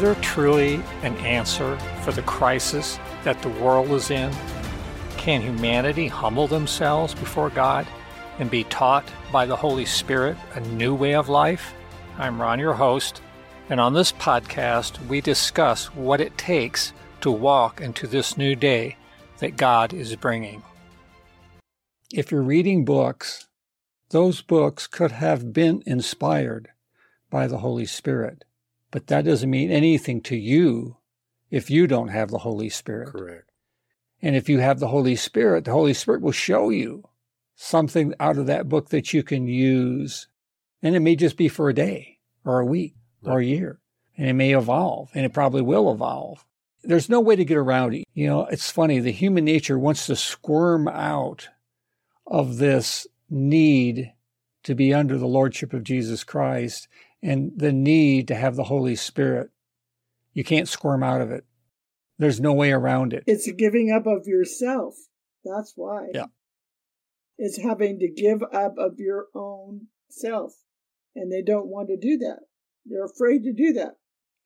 Is there truly an answer for the crisis that the world is in? Can humanity humble themselves before God and be taught by the Holy Spirit a new way of life? I'm Ron, your host, and on this podcast, we discuss what it takes to walk into this new day that God is bringing. If you're reading books, those books could have been inspired by the Holy Spirit. But that doesn't mean anything to you if you don't have the Holy Spirit. Correct. And if you have the Holy Spirit, the Holy Spirit will show you something out of that book that you can use. And it may just be for a day or a week or a year. And it may evolve and it probably will evolve. There's no way to get around it. You know, it's funny. The human nature wants to squirm out of this need to be under the Lordship of Jesus Christ and the need to have the Holy Spirit. You can't squirm out of it. There's no way around it. It's a giving up of yourself. That's why. Yeah. It's having to give up of your own self. And they don't want to do that. They're afraid to do that.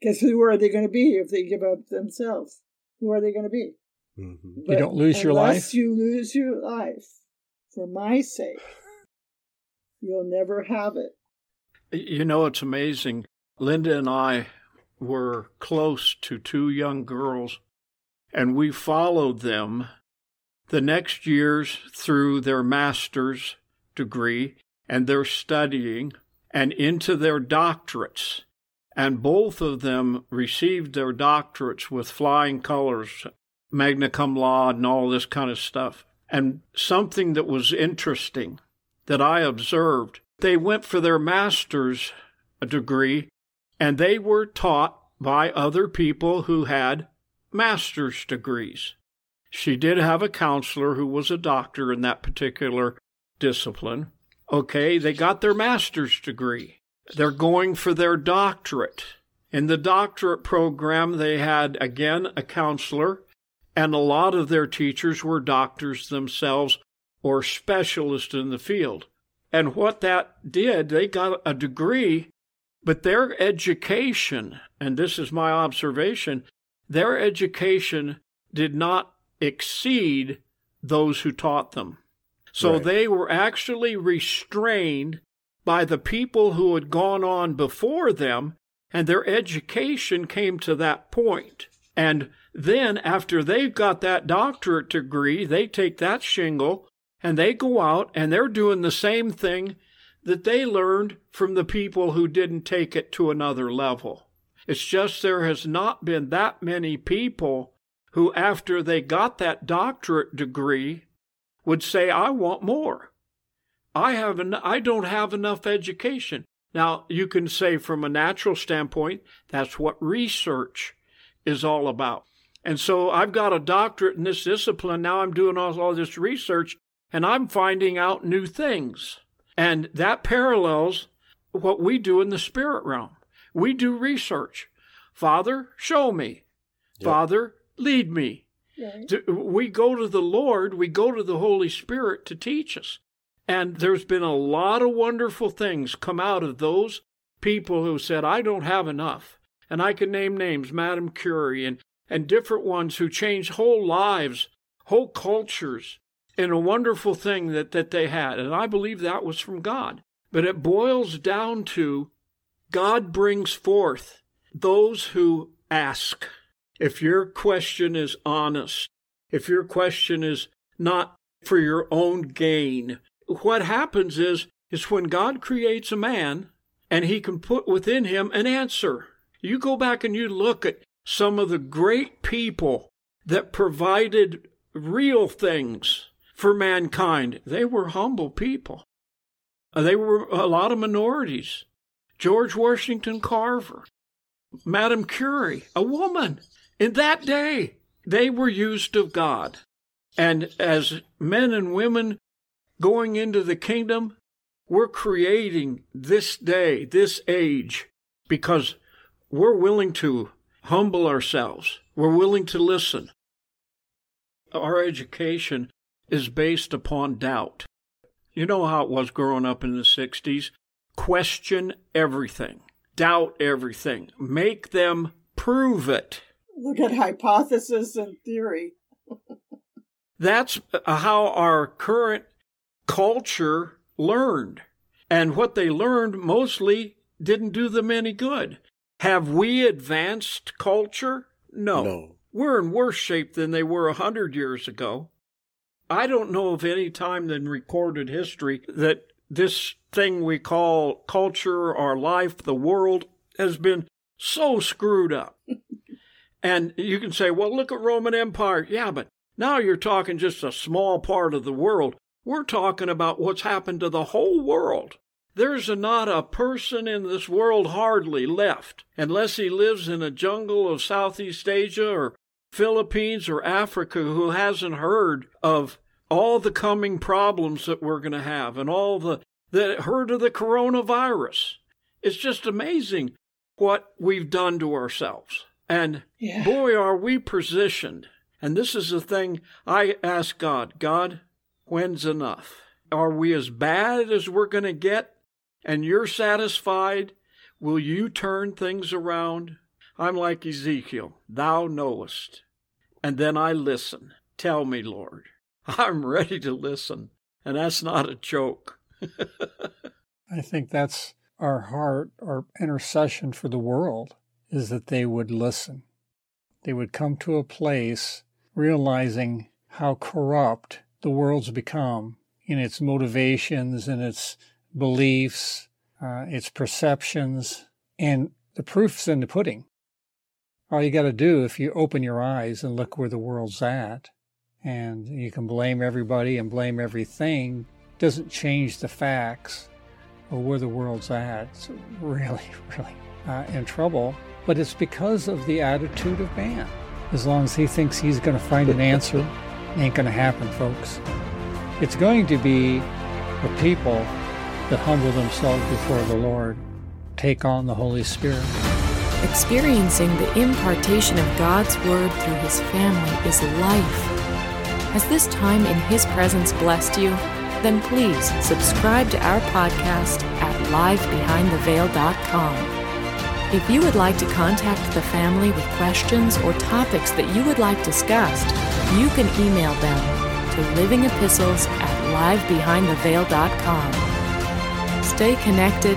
Because who are they going to be if they give up themselves? Who are they going to be? Mm-hmm. You don't lose your life. Unless you lose your life for my sake, you'll never have it. You know, it's amazing. Linda and I were close to two young girls, and we followed them the next years through their master's degree and their studying and into their doctorates. And both of them received their doctorates with flying colors, magna cum laude, and all this kind of stuff. And something that was interesting that I observed they went for their master's degree and they were taught by other people who had master's degrees. She did have a counselor who was a doctor in that particular discipline. Okay, they got their master's degree. They're going for their doctorate. In the doctorate program, they had again a counselor, and a lot of their teachers were doctors themselves or specialists in the field. And what that did, they got a degree, but their education, and this is my observation, their education did not exceed those who taught them. So right. they were actually restrained by the people who had gone on before them, and their education came to that point. And then, after they've got that doctorate degree, they take that shingle and they go out and they're doing the same thing that they learned from the people who didn't take it to another level. It's just there has not been that many people who, after they got that doctorate degree, would say, I want more. I have I don't have enough education. Now, you can say from a natural standpoint, that's what research is all about. And so I've got a doctorate in this discipline. Now I'm doing all, all this research and I'm finding out new things. And that parallels what we do in the spirit realm. We do research. Father, show me. Yep. Father, lead me. We go to the Lord, we go to the Holy Spirit to teach us. And there's been a lot of wonderful things come out of those people who said, I don't have enough. And I can name names, Madame Curie and, and different ones who changed whole lives, whole cultures, and a wonderful thing that, that they had. And I believe that was from God. But it boils down to God brings forth those who ask. If your question is honest, if your question is not for your own gain, what happens is, is when God creates a man and he can put within him an answer. You go back and you look at some of the great people that provided real things for mankind. They were humble people. Uh, they were a lot of minorities. George Washington Carver, Madame Curie, a woman in that day. they were used of God. And as men and women going into the kingdom, we're creating this day, this age, because we're willing to humble ourselves. We're willing to listen. Our education is based upon doubt. You know how it was growing up in the 60s? Question everything, doubt everything, make them prove it. Look at hypothesis and theory. That's uh, how our current culture learned. And what they learned mostly didn't do them any good. Have we advanced culture? No. No. We're in worse shape than they were a hundred years ago. I don't know of any time in recorded history that this thing we call culture or life, the world, has been so screwed up. and you can say, well, look at Roman Empire. Yeah, but now you're talking just a small part of the world. We're talking about what's happened to the whole world. There's not a person in this world hardly left, unless he lives in a jungle of Southeast Asia or Philippines or Africa who hasn't heard of all the coming problems that we're going to have and all the that heard of the coronavirus. It's just amazing what we've done to ourselves. And Yeah. boy, are we positioned. And this is the thing I ask God God, when's enough? Are we as bad as we're going to get? And you're satisfied? Will you turn things around? I'm like Ezekiel, thou knowest. And then I listen. Tell me, Lord. I'm ready to listen. And that's not a joke. I think that's our heart, our intercession for the world is that they would listen. They would come to a place realizing how corrupt the world's become in its motivations and its beliefs, uh, its perceptions, and the proof's in the pudding. All you got to do if you open your eyes and look where the world's at, and you can blame everybody and blame everything, doesn't change the facts or where the world's at. It's really, really uh, in trouble. But it's because of the attitude of man. As long as he thinks he's going to find an answer, it ain't going to happen, folks. It's going to be the people that humble themselves before the Lord, take on the Holy Spirit. Experiencing the impartation of God's Word through His family is life. Has this time in His presence blessed you? Then please subscribe to our podcast at livebehindtheveil.com. If you would like to contact the family with questions or topics that you would like discussed, you can email them to livingepistles at livebehindtheveil.com. Stay connected,